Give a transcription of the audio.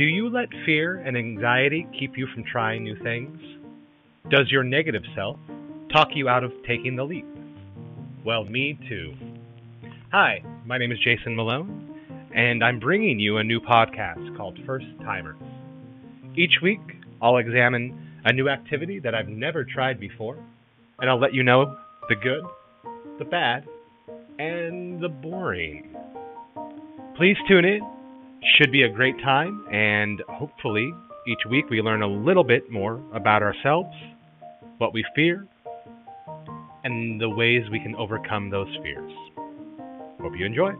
Do you let fear and anxiety keep you from trying new things? Does your negative self talk you out of taking the leap? Well, me too. Hi, my name is Jason Malone, and I'm bringing you a new podcast called First Timers. Each week, I'll examine a new activity that I've never tried before, and I'll let you know the good, the bad, and the boring. Please tune in. Should be a great time, and hopefully, each week we learn a little bit more about ourselves, what we fear, and the ways we can overcome those fears. Hope you enjoy.